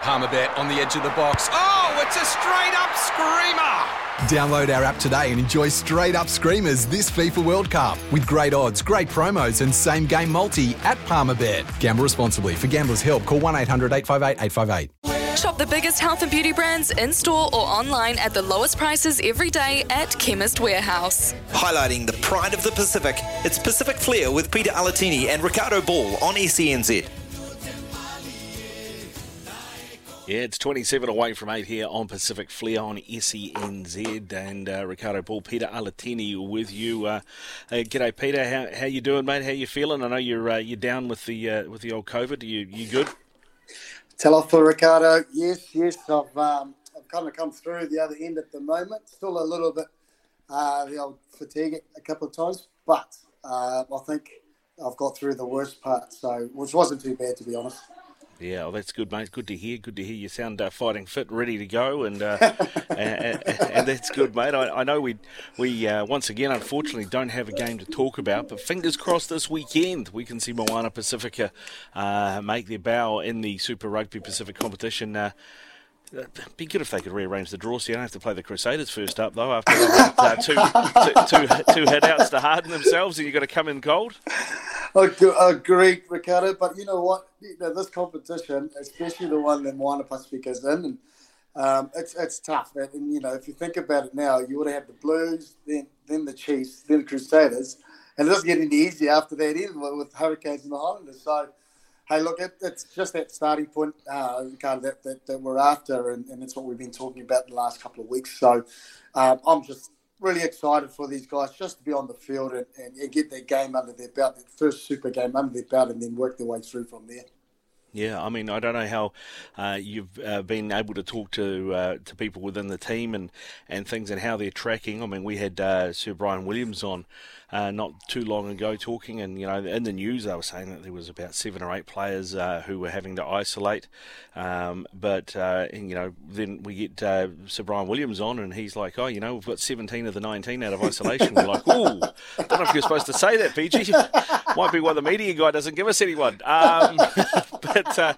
Palmerbet on the edge of the box. Oh, it's a straight up screamer! Download our app today and enjoy straight up screamers this FIFA World Cup with great odds, great promos, and same game multi at Palmerbet. Gamble responsibly. For gamblers' help, call 1 800 858 858. Shop the biggest health and beauty brands in store or online at the lowest prices every day at Chemist Warehouse. Highlighting the pride of the Pacific, it's Pacific Flair with Pita Alatini and Riccardo Ball on SENZ. Yeah, it's 27 away from 8 here on Pacific Flair on SENZ. And uh, Riccardo Ball, Pita Alatini with you. Uh, uh, g'day, Peter. How, how you doing, mate? How you feeling? I know you're uh, you're down with the uh, with the old COVID. You you good? Tell off for Riccardo. Yes, yes. I've um, I've kind of come through the other end at the moment. Still a little bit uh, the old fatigue a couple of times, but I think I've got through the worst part. So which wasn't too bad to be honest. Yeah, well, that's good, mate. Good to hear. Good to hear. You sound uh, fighting fit, ready to go, and uh, and, and, that's good, mate. I, I know we we uh, once again, unfortunately, don't have a game to talk about, but fingers crossed this weekend we can see Moana Pasifika uh, make their bow in the Super Rugby Pacific competition. It'd be good if they could rearrange the draw so you don't have to play the Crusaders first up, though, after uh, two, two, two, two headouts to harden themselves and you've got to come in cold. I agree, Riccardo. But you know what? You know, this competition, especially the one that Moana Pasifika is in, and, um, it's it's tough. And you know, if you think about it now, you would have the Blues, then then the Chiefs, then the Crusaders, and it doesn't get any easier after that either with Hurricanes and the Highlanders. So hey, look, it, it's just that starting point, uh, kind of that, that, that, we're after, and, and it's what we've been talking about the last couple of weeks. So um, I'm just really excited for these guys just to be on the field and, and, and get their game under their belt, their first super game under their belt, and then work their way through from there. Yeah, I mean, I don't know how uh, you've uh, been able to talk to uh, to people within the team and, and things and how they're tracking. I mean, we had uh, Sir Bryan Williams on uh, not too long ago talking, and you know, in the news they were saying that there was about seven or eight players uh, who were having to isolate. Um, but you know, then we get Sir Bryan Williams on, and he's like, "Oh, you know, we've got 17 of the 19 out of isolation." we're like, "Ooh, don't know if you're supposed to say that, PG. Might be why the media guy doesn't give us anyone." Um, but uh,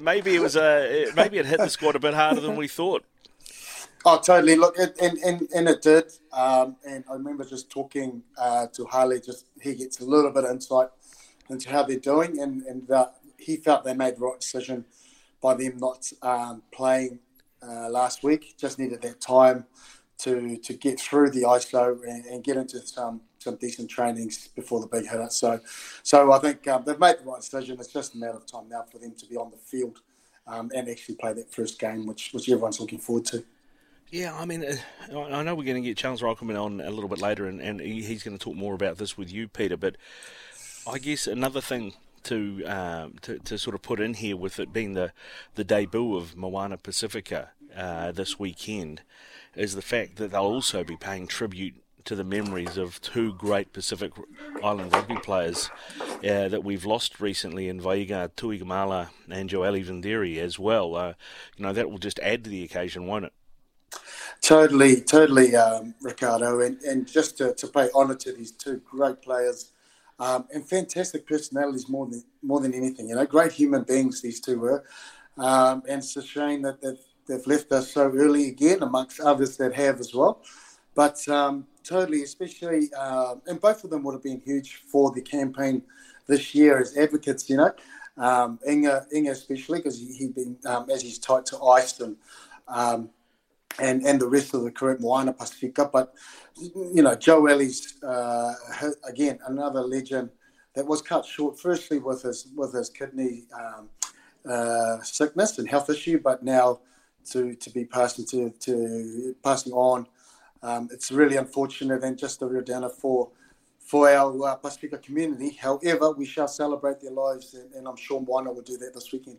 maybe it was uh, maybe it hit the squad a bit harder than we thought. Oh, totally. Look, it, and, and, and it did. Um, and I remember just talking uh, to Harley. Just he gets a little bit of insight into how they're doing, and and he felt they made the right decision by them not um, playing uh, last week. Just needed that time to to get through the ISO and, and get into some some decent trainings before the big hitter. So, so I think um, they've made the right decision. It's just a matter of time now for them to be on the field um, and actually play that first game, which which everyone's looking forward to. Yeah, I mean, uh, I know we're going to get Charles Riechelmann on a little bit later, and, and he's going to talk more about this with you, Peter. But I guess another thing to, um, to to sort of put in here with it being the the debut of Moana Pasifika uh, this weekend is the fact that they'll also be paying tribute to the memories of two great Pacific Island rugby players uh, that we've lost recently in Va'aiga Tuigamala and Joeli Vidiri as well. Uh, you know, that will just add to the occasion, won't it? Totally, totally, um, Riccardo. And, and just to, to pay honour to these two great players um, and fantastic personalities more than, more than anything. You know, great human beings these two were. Um, and it's a shame that they've, they've left us so early again, amongst others that have as well. But um, totally, especially, uh, and both of them would have been huge for the campaign this year as advocates, you know. Um, Inga, Inga especially, because he, he been, um, as he's tied to ice and, um, and, and the rest of the current Moana Pasifika. But, you know, Joeli's, uh, again, another legend that was cut short, firstly with his, with his kidney um, uh, sickness and health issue, but now to, to be passing to, to passing on um, it's really unfortunate and just a real downer for for our uh, community. However, we shall celebrate their lives, and, and I'm sure Moana will do that this weekend.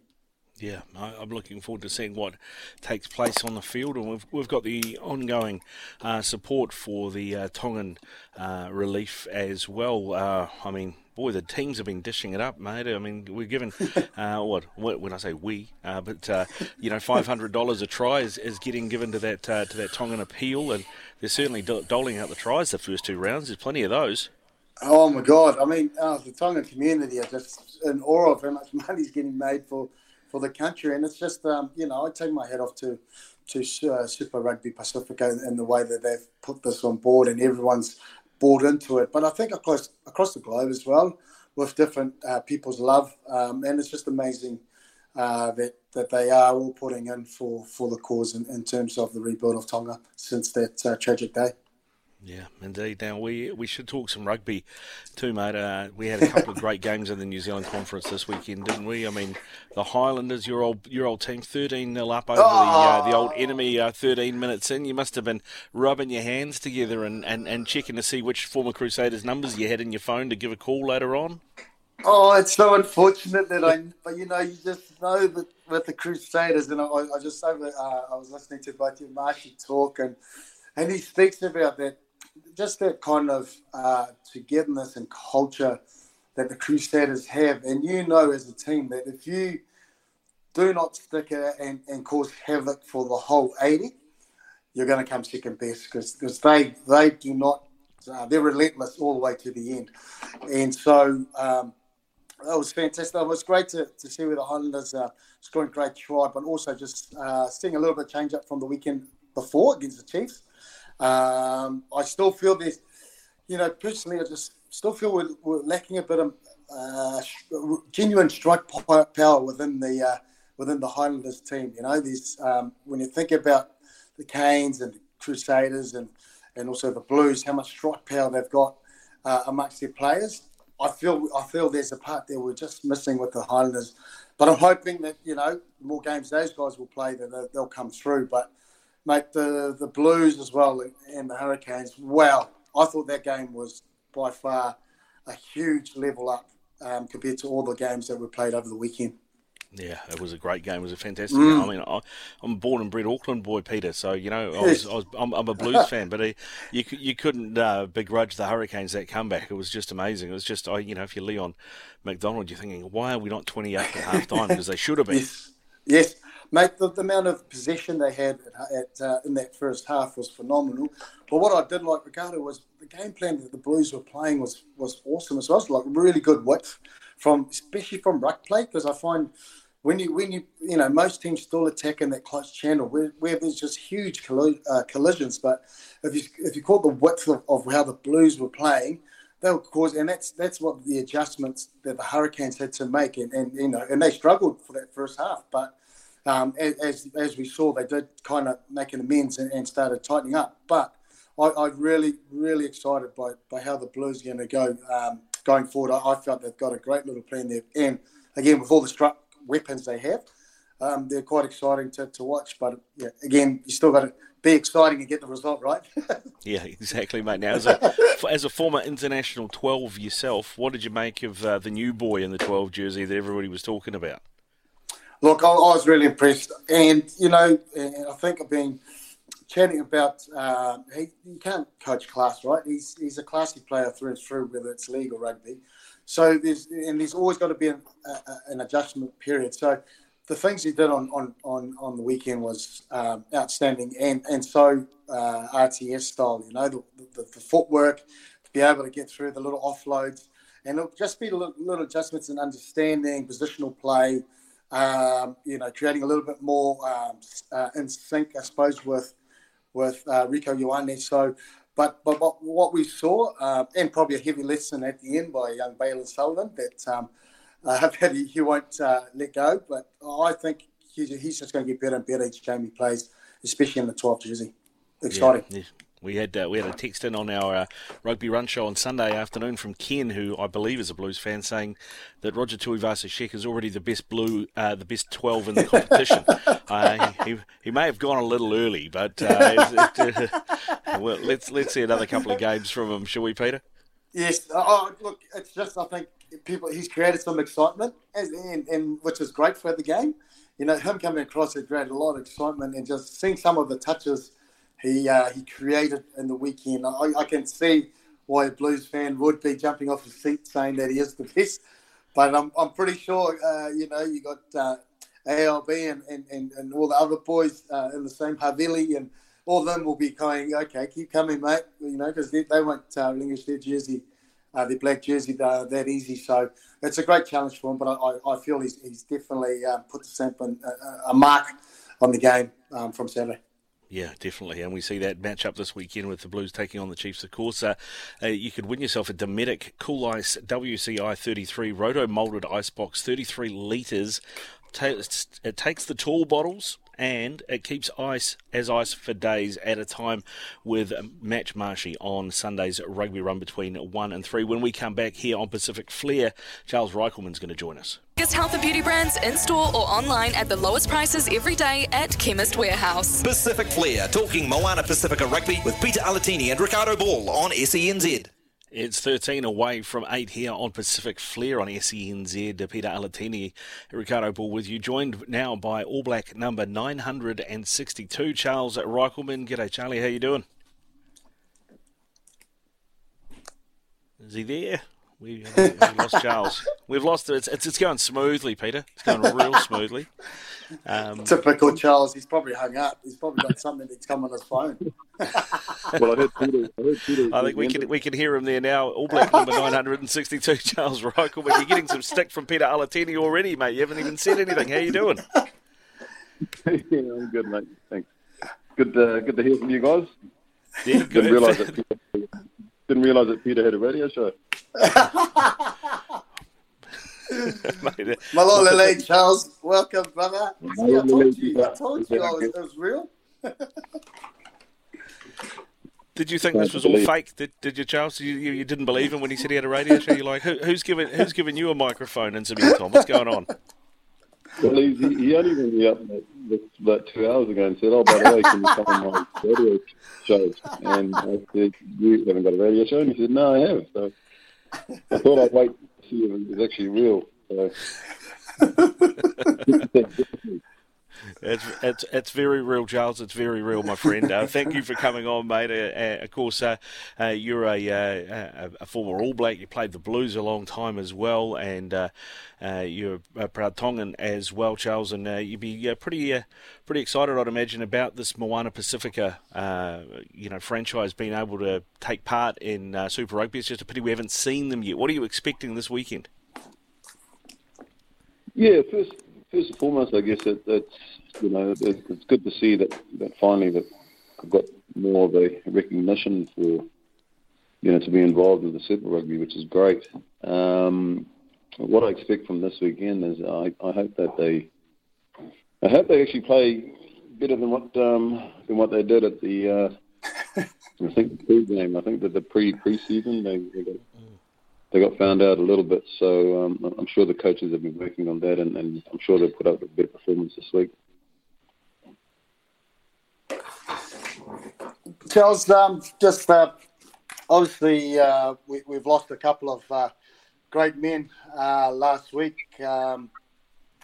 Yeah, I'm looking forward to seeing what takes place on the field, and we've we've got the ongoing uh, support for the uh, Tongan uh, relief as well. Uh, I mean, boy, the teams have been dishing it up, mate. I mean, we're given uh, what, when I say we, uh, but you know, five hundred dollars a try is, is getting given to that to that Tongan appeal, and they're certainly doling out the tries the first two rounds. There's plenty of those. Oh my God! I mean, the Tongan community are just in awe of how much money's getting made for for the country. And it's just, um, you know, I take my hat off to to uh, Super Rugby Pacifica and the way that they've put this on board and everyone's bought into it. But I think across across the globe as well, with different uh, people's love, um, and it's just amazing uh, that that they are all putting in for for the cause in, in terms of the rebuild of Tonga since that uh, tragic day. Yeah, indeed. Now we we should talk some rugby too, mate. Uh, we had a couple of great games in the New Zealand Conference this weekend, didn't we? I mean, the Highlanders, your old your old team, thirteen 0 up over oh. the uh, the old enemy. Uh, thirteen minutes in, you must have been rubbing your hands together and, and, and checking to see which former Crusaders numbers you had in your phone to give a call later on. Oh, it's so unfortunate that I, but you know, you just know that with the Crusaders, and I, I just over, uh, I was listening to both you Marshy talk, and and he speaks about that just that kind of uh, togetherness and culture that the Crusaders have. And you know, as a team, that if you do not stick it and, and cause havoc for the whole 80, you're going to come second best because they they do not uh, they're relentless all the way to the end, and so um, that was fantastic. It was great to, to see where the Highlanders uh, scoring great try, but also just uh, seeing a little bit of change up from the weekend before against the Chiefs. Um, I still feel this, you know, personally, I just still feel we're, we're lacking a bit of uh, genuine strike power within the uh, within the Highlanders team. You know, these um, when you think about the Canes and the Crusaders and and also the Blues, how much strike power they've got uh, amongst their players. I feel I feel there's a part there we're just missing with the Highlanders, but I'm hoping that you know the more games those guys will play, that they'll come through. But mate, the the Blues as well and the Hurricanes. Wow, I thought that game was by far a huge level up um, compared to all the games that were played over the weekend. Yeah, it was a great game. It was a fantastic mm. game. I mean, I, am born and bred Auckland boy, Peter. So you know, I was, I was I'm, I'm, a Blues fan, but uh, you you couldn't uh, begrudge the Hurricanes that comeback. It was just amazing. It was just, I you know, if you're Leon MacDonald, you're thinking, why are we not 28 at half time? Because they should have been. Yes. yes mate, the, the, amount of possession they had at, uh, in that first half was phenomenal. But what I did like, Riccardo, was the game plan that the Blues were playing was was awesome as well. Was like really good width from, especially from ruck play, because I find when you when you you know most teams still attack in that close channel where, where there's just huge uh, collisions. But if you if you caught the width of, of how the Blues were playing that would cause, and that's that's what the adjustments that the Hurricanes had to make, and, and you know, and they struggled for that first half. But um, as, as we saw, they did kind of make an amends and, and started tightening up. But I, am really, really excited by, by how the Blues are going to go um, going forward. I, I, felt they've got a great little plan there. And again, with all the struck weapons they have, um, they're quite exciting to, to watch. But yeah, again, you still got to be exciting and get the result right. yeah, exactly, mate. Now, as a, as a former international 12 yourself, what did you make of uh, the new boy in the 12 jersey that everybody was talking about? Look, I, I, was really impressed, and you know, and I think I've been chatting about uh, he, he can't coach class, right? He's he's a classy player through and through, whether it's league or rugby. So there's and there's always got to be an, an adjustment period. So the things he did on on, on, on the weekend was um, outstanding, and and so uh, RTS style, you know, the, the, the, footwork to be able to get through the little offloads, and it'll just be little, little adjustments in understanding positional play um, you know, creating a little bit more um, uh, in sync, I suppose, with with uh, Rieko Ioane. So, but but what, what we saw, uh, and probably a heavy lesson at the end by young Bailyn Sullivan that um, uh, that he, he won't uh, let go. But I think he's, he's just going to get better and better each game he plays, especially in the 12 jersey. Exciting. Yeah, we had uh, we had a text in on our uh, rugby run show on Sunday afternoon from Ken, who I believe is a Blues fan, saying that Roger Tuivasa-Sheck is already the best blue, uh, the best twelve in the competition. Uh, he, he may have gone a little early, but uh, it, well, let's let's see another couple of games from him, shall we, Peter? Yes. Oh, look, it's just I think people he's created some excitement, and, and, and which is great for the game you know, him coming across has created a lot of excitement and just seeing some of the touches he uh, he created in the weekend. I, I, can see why a Blues fan would be jumping off his seat saying that he is the best. But I'm, I'm pretty sure, uh, you know, you got uh, ALB and, and, and, and, all the other boys uh, in the same Havili and all of them will be going, okay, keep coming, mate, you know, because they, they won't uh, relinquish their jersey, uh, their black jersey that easy. So it's a great challenge for him, but I, I feel he's, he's definitely uh, put the uh, a mark on the game um, from Saturday. Yeah, definitely. And we see that match up this weekend with the Blues taking on the Chiefs. Of course, uh, uh, you could win yourself a Dometic Cool Ice WCI 33 Roto Molded Ice Box, 33 litres. It takes the tall bottles and it keeps ice as ice for days at a time with Match Marshy on Sunday's rugby run between 1 and 3. When we come back here on Pacific Flair, Charles Riechelmann's going to join us. Biggest health and beauty brands in store or online at the lowest prices every day at Chemist Warehouse. Pacific Flair, talking Moana Pasifika Rugby with Pita Alatini and Riccardo Ball on SENZ. It's 13 away from 8 here on Pacific Flair on SENZ. Pita Alatini, Riccardo Ball with you, joined now by All Black number 962, Charles Riechelmann. G'day, Charlie. How you doing? Is he there? We, we lost Charles. We've lost it. It's, it's, it's, going smoothly, Peter. It's going real smoothly. Um, Typical Charles. He's probably hung up. He's probably got something that's come on his phone. well, I heard Peter. I, heard Peter I think we can we can hear him there now. All black number nine hundred and sixty two, Charles Reichel. But you're getting some stick from Pita Alatini already, mate. You haven't even said anything. How you doing? yeah, I'm good, mate. Thanks. Good, uh, good to hear from you guys. Yeah, good. Didn't realise that. Peter, didn't realise that Peter had a radio show. Malolo Lane, Charles. Welcome, brother. See, I told you. I told you I was, it was real. Did you think this was all fake? Did, did you, Charles? You, you, you, didn't believe him when he said he had a radio show. You're like, Who, who's giving who's giving you a microphone and some airtime? What's going on? Well, he, he only rang me up about two hours ago and said, "Oh, by the way, can you come on my radio show?" And I said, "You haven't got a radio show?" And he said, "No, I have." So I thought I'd wait to see if it was actually real. So. It's, it's it's very real, Charles. It's very real, my friend. Uh, thank you for coming on, mate. Uh, uh, of course, uh, uh, you're a, uh, a, former All Black. You played the Blues a long time as well, and you're a proud Tongan as well, Charles. And you'd be pretty pretty excited, I'd imagine, about this Moana Pasifika, you know, franchise being able to take part in Super Rugby. It's just a pity we haven't seen them yet. What are you expecting this weekend? Yeah, first first and foremost, I guess it, it's you know it's, good to see that, that finally that I've got more of a recognition for you know to be involved with the Super Rugby, which is great. Um, what I expect from this weekend is I, I hope that they I hope they actually play better than what um, than what they did at the uh, I think the pre game. I think that the pre preseason they, they got they got found out a little bit. So um, I'm sure the coaches have been working on that, and, and I'm sure they'll put up a better performance this week. Charles, um, just uh, obviously uh, we, have lost a couple of uh, great men uh, last week. Um,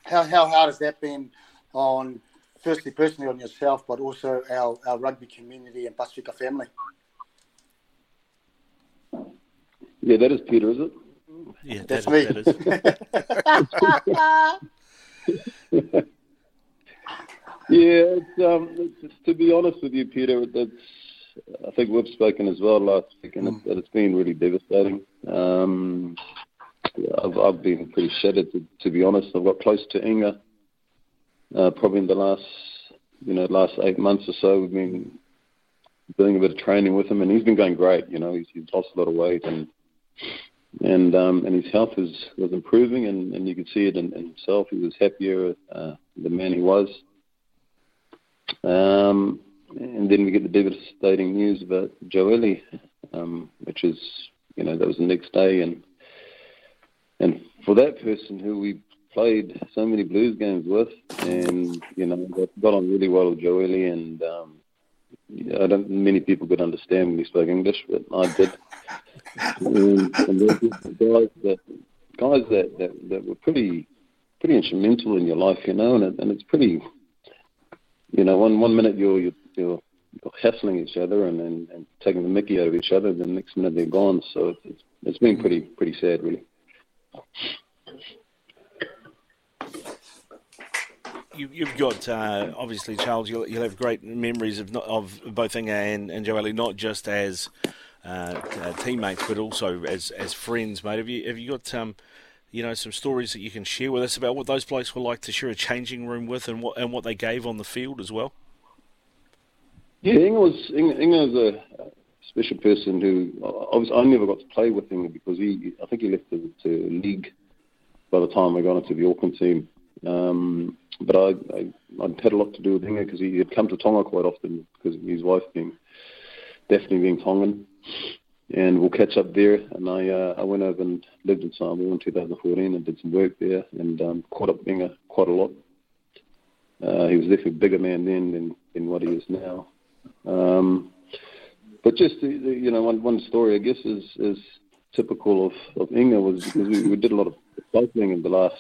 how, how hard has that been on, firstly, personally on yourself, but also our, our rugby community and Pacifica family? Yeah, that is Peter, is it? Yeah, that's that is, me. That is. yeah, it's, um, it's, to be honest with you, Peter, that's I think we've spoken as well last week, and mm. it's, it's been really devastating. Um, I've, I've been pretty shattered, to, to be honest. I've got close to Inga, uh, probably in the last, you know, last eight months or so. We've been doing a bit of training with him, and he's been going great. You know, he's, he's lost a lot of weight, and and um, and his health is was improving, and, and you could see it in, in himself. He was happier, uh, the man he was. Um, and then we get the devastating news about Joeli, um, which is you know that was the next day, and and for that person who we played so many blues games with, and you know got on really well with Joeli, and um, I don't many people could understand when he spoke English, but I did. and, and guys that guys that, that, that were pretty pretty instrumental in your life, you know, and it, and it's pretty, you know, one one minute you're you're, you're hassling each other and, and, and taking the mickey out of each other, the next minute they're gone. So it's it's, been pretty pretty sad, really. you, have got uh, obviously Charles. You'll, you'll, have great memories of of both Inga and, and Joeli, not just as uh, uh, teammates, but also as as friends, mate. Have you have you got um, you know some stories that you can share with us about what those blokes were like to share a changing room with, and what and what they gave on the field as well? Yeah, Inga was Inga, Inga was a special person who obviously I never got to play with him because he I think he left the, the league by the time I got into the Auckland team. Um, but I, I I'd had a lot to do with Inga because he had come to Tonga quite often because his wife being definitely being Tongan, and we'll catch up there. And I uh, I went over and lived in Samoa in 2014 and did some work there and um, caught up with him quite a lot. Uh, he was definitely a bigger man then than, than what he is now. Um, but just you know, one one story I guess is is typical of of Inga was because we, we did a lot of cycling in the last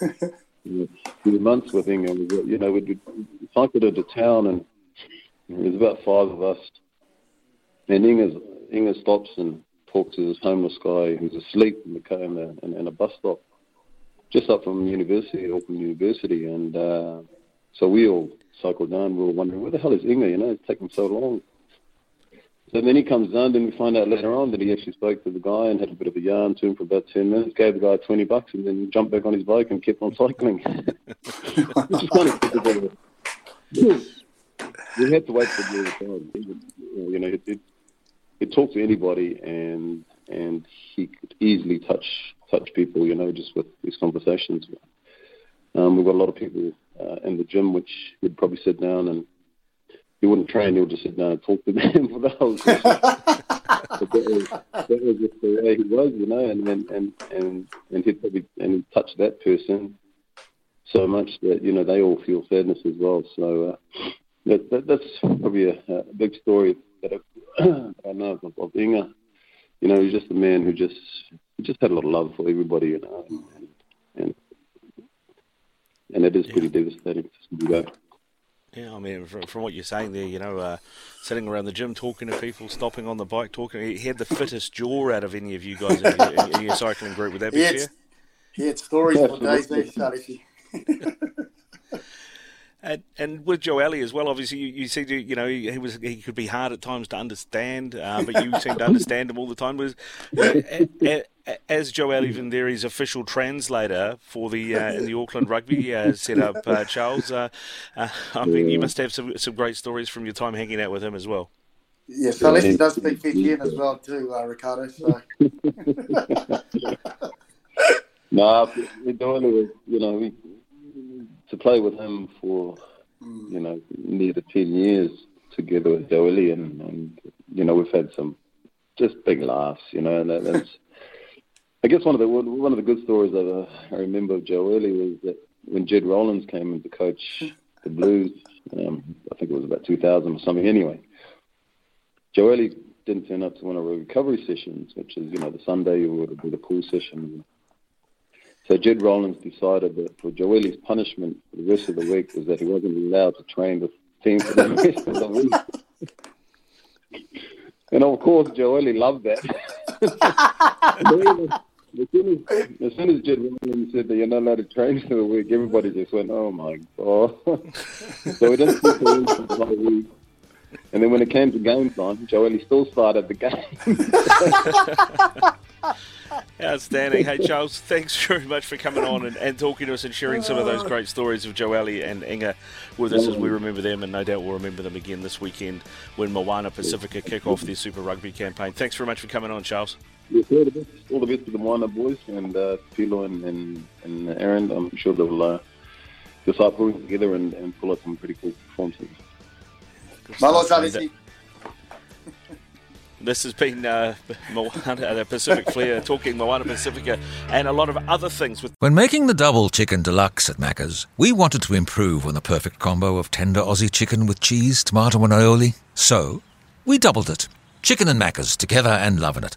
few months with Inga. You know, we'd, we'd cycled into town and there was about five of us. And Inga, Inga stops and talks to this homeless guy who's asleep in the car in, the, in, in a bus stop just up from university, Auckland University. And uh, so we all cycled down. We were wondering, where the hell is Inga? You know, it's taking so long. So then he comes down, then we find out later on that he actually spoke to the guy and had a bit of a yarn to him for about 10 minutes, gave the guy 20 bucks, and then jumped back on his bike and kept on cycling. Which we had to wait for the time. You know, he'd, he'd talk to anybody and and he could easily touch touch people, you know, just with his conversations. Um, we've got a lot of people uh, in the gym which he'd probably sit down and he wouldn't train, he would just sit down and talk to them for the whole but that was, that was just the way he was, you know, and and and and, and he'd probably and he'd touch that person so much that you know they all feel sadness as well. So uh, that, that that's probably a, a big story that I, I know of, of Inga. You know, he's just a man who just he just had a lot of love for everybody, you know, and, and it is pretty yeah. devastating to see that. Yeah, I mean, from, from what you're saying there, you know, uh, sitting around the gym talking to people, stopping on the bike, talking. He had the fittest jaw out of any of you guys in your, in your cycling group. Would that be he had, fair? He had stories for days, there, And, and with Joeli as well, obviously you, you see, you know, he, was he could be hard at times to understand, uh, but you seem to understand him all the time. Was uh, as Joeli Vidiri's official translator for the uh, in the Auckland Rugby uh, setup, uh, Charles, uh, uh, I mean, you must have some some great stories from your time hanging out with him as well. Yes, yeah, so does speak Fijian as well too, Riccardo. So. no, nah, you know, we to play with him for you know near to ten years together with Joey, and, and you know we've had some just big laughs, you know, and that, that's. I guess one of the one of the good stories that uh, I remember of Joeli was that when Jed Rowlands came in to coach the Blues, um, I think it was about 2000 or something. Anyway, Joeli didn't turn up to one of our recovery sessions, which is you know the Sunday you would do the pool session. So Jed Rowlands decided that for Joeli's punishment for the rest of the week was that he wasn't allowed to train the team for the rest of the week. and of course, Joe Joeli loved that. as, soon as, as soon as said that you're not allowed to train for the week, everybody just went, "Oh my god!" so we didn't speak him for the whole week. And then when it came to game time, Joeli still started the game. Outstanding. Hey, Charles, thanks very much for coming on and, and, talking to us and sharing some of those great stories of Joeli and Inga with us as we remember them, and no doubt we'll remember them again this weekend when Moana Pasifika kick off their Super Rugby campaign. Thanks very much for coming on, Charles. Yes, all the best, all the best to the Moana boys and uh, Filo and, and, and Aaron. I'm sure they'll uh, decide pulling together and, and pull out some pretty cool performances. Malo Zalisi. This has been uh, Moana, the Pacific Flair, talking Moana Pasifika and a lot of other things. With when making the double chicken deluxe at Macca's, we wanted to improve on the perfect combo of tender Aussie chicken with cheese, tomato, and aioli. So we doubled it. Chicken and Macca's together and loving it.